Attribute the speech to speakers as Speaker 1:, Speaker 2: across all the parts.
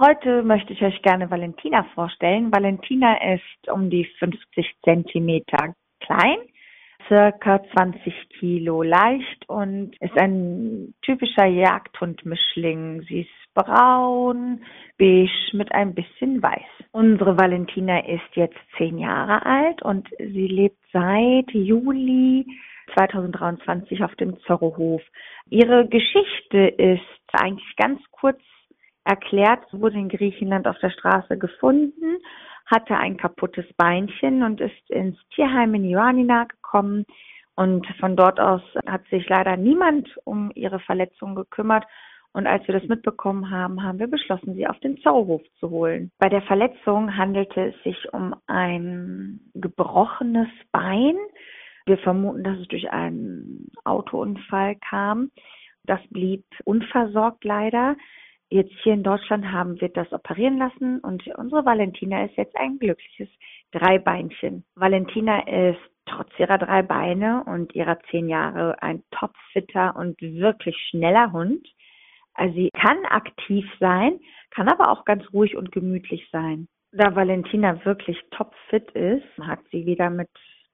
Speaker 1: Heute möchte ich euch gerne Valentina vorstellen. Valentina ist um die 50 Zentimeter klein, circa 20 Kilo leicht und ist ein typischer Jagdhundmischling. Sie ist braun, beige mit ein bisschen weiß. Unsere Valentina ist jetzt zehn Jahre alt und sie lebt seit Juli 2023 auf dem Zorrohof. Ihre Geschichte ist eigentlich ganz kurz erklärt, wurde in Griechenland auf der Straße gefunden, hatte ein kaputtes Beinchen und ist ins Tierheim in Ioannina gekommen. Und von dort aus hat sich leider niemand um ihre Verletzung gekümmert. Und als wir das mitbekommen haben, haben wir beschlossen, sie auf den Zauhof zu holen. Bei der Verletzung handelte es sich um ein gebrochenes Bein. Wir vermuten, dass es durch einen Autounfall kam. Das blieb unversorgt leider. Jetzt hier in Deutschland haben wir das operieren lassen und unsere Valentina ist jetzt ein glückliches Dreibeinchen. Valentina ist trotz ihrer drei Beine und ihrer zehn Jahre ein topfitter und wirklich schneller Hund. Also sie kann aktiv sein, kann aber auch ganz ruhig und gemütlich sein. Da Valentina wirklich topfit ist, hat sie wieder mit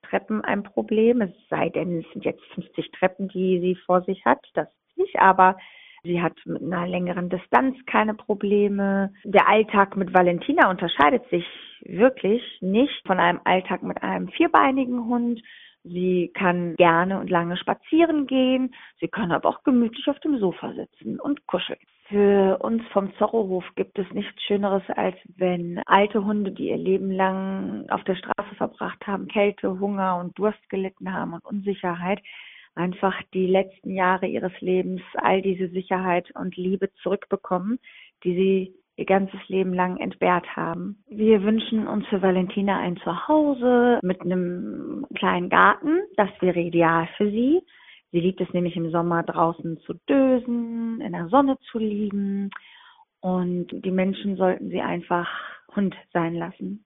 Speaker 1: Treppen ein Problem. Es sei denn, es sind jetzt 50 Treppen, die sie vor sich hat. Das nicht, aber Sie hat mit einer längeren Distanz keine Probleme. Der Alltag mit Valentina unterscheidet sich wirklich nicht von einem Alltag mit einem vierbeinigen Hund. Sie kann gerne und lange spazieren gehen. Sie kann aber auch gemütlich auf dem Sofa sitzen und kuscheln. Für uns vom Zorrohof gibt es nichts Schöneres, als wenn alte Hunde, die ihr Leben lang auf der Straße verbracht haben, Kälte, Hunger und Durst gelitten haben und Unsicherheit, einfach die letzten Jahre ihres Lebens all diese Sicherheit und Liebe zurückbekommen, die sie ihr ganzes Leben lang entbehrt haben. Wir wünschen uns für Valentina ein Zuhause mit einem kleinen Garten. Das wäre ideal für sie. Sie liebt es nämlich im Sommer draußen zu dösen, in der Sonne zu liegen. Und die Menschen sollten sie einfach Hund sein lassen.